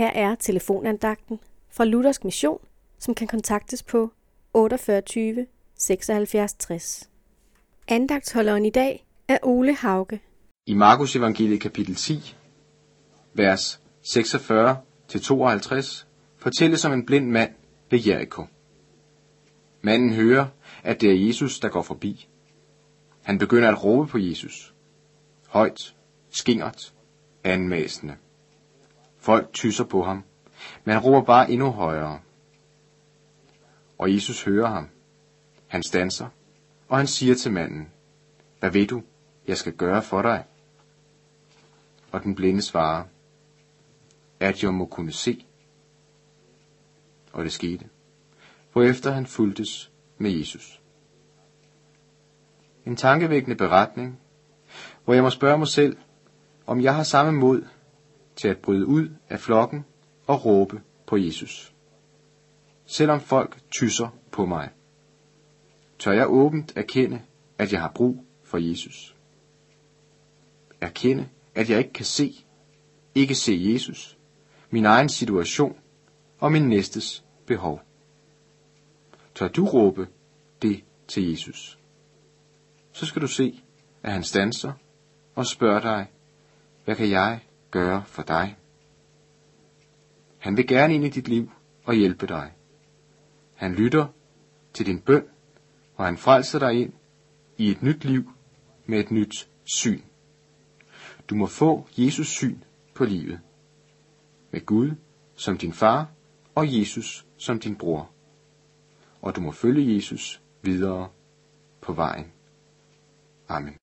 Her er telefonandagten fra Luthersk Mission, som kan kontaktes på 48 76 60. Andagtsholderen i dag er Ole Hauge. I Markus evangeliet kapitel 10, vers 46-52, fortælles om en blind mand ved Jericho. Manden hører, at det er Jesus, der går forbi. Han begynder at råbe på Jesus. Højt, skingert, anmæsende. Folk tysser på ham, men han råber bare endnu højere. Og Jesus hører ham. Han stanser, og han siger til manden, Hvad ved du, jeg skal gøre for dig? Og den blinde svarer, At jeg må kunne se. Og det skete, hvorefter han fuldtes med Jesus. En tankevækkende beretning, hvor jeg må spørge mig selv, om jeg har samme mod til at bryde ud af flokken og råbe på Jesus. Selvom folk tysser på mig, tør jeg åbent erkende, at jeg har brug for Jesus. Erkende, at jeg ikke kan se, ikke se Jesus, min egen situation og min næstes behov. Tør du råbe det til Jesus? Så skal du se, at han stanser og spørger dig, hvad kan jeg gøre for dig? Han vil gerne ind i dit liv og hjælpe dig. Han lytter til din bøn, og han frelser dig ind i et nyt liv med et nyt syn. Du må få Jesus syn på livet. Med Gud som din far og Jesus som din bror. Og du må følge Jesus videre på vejen. Amen.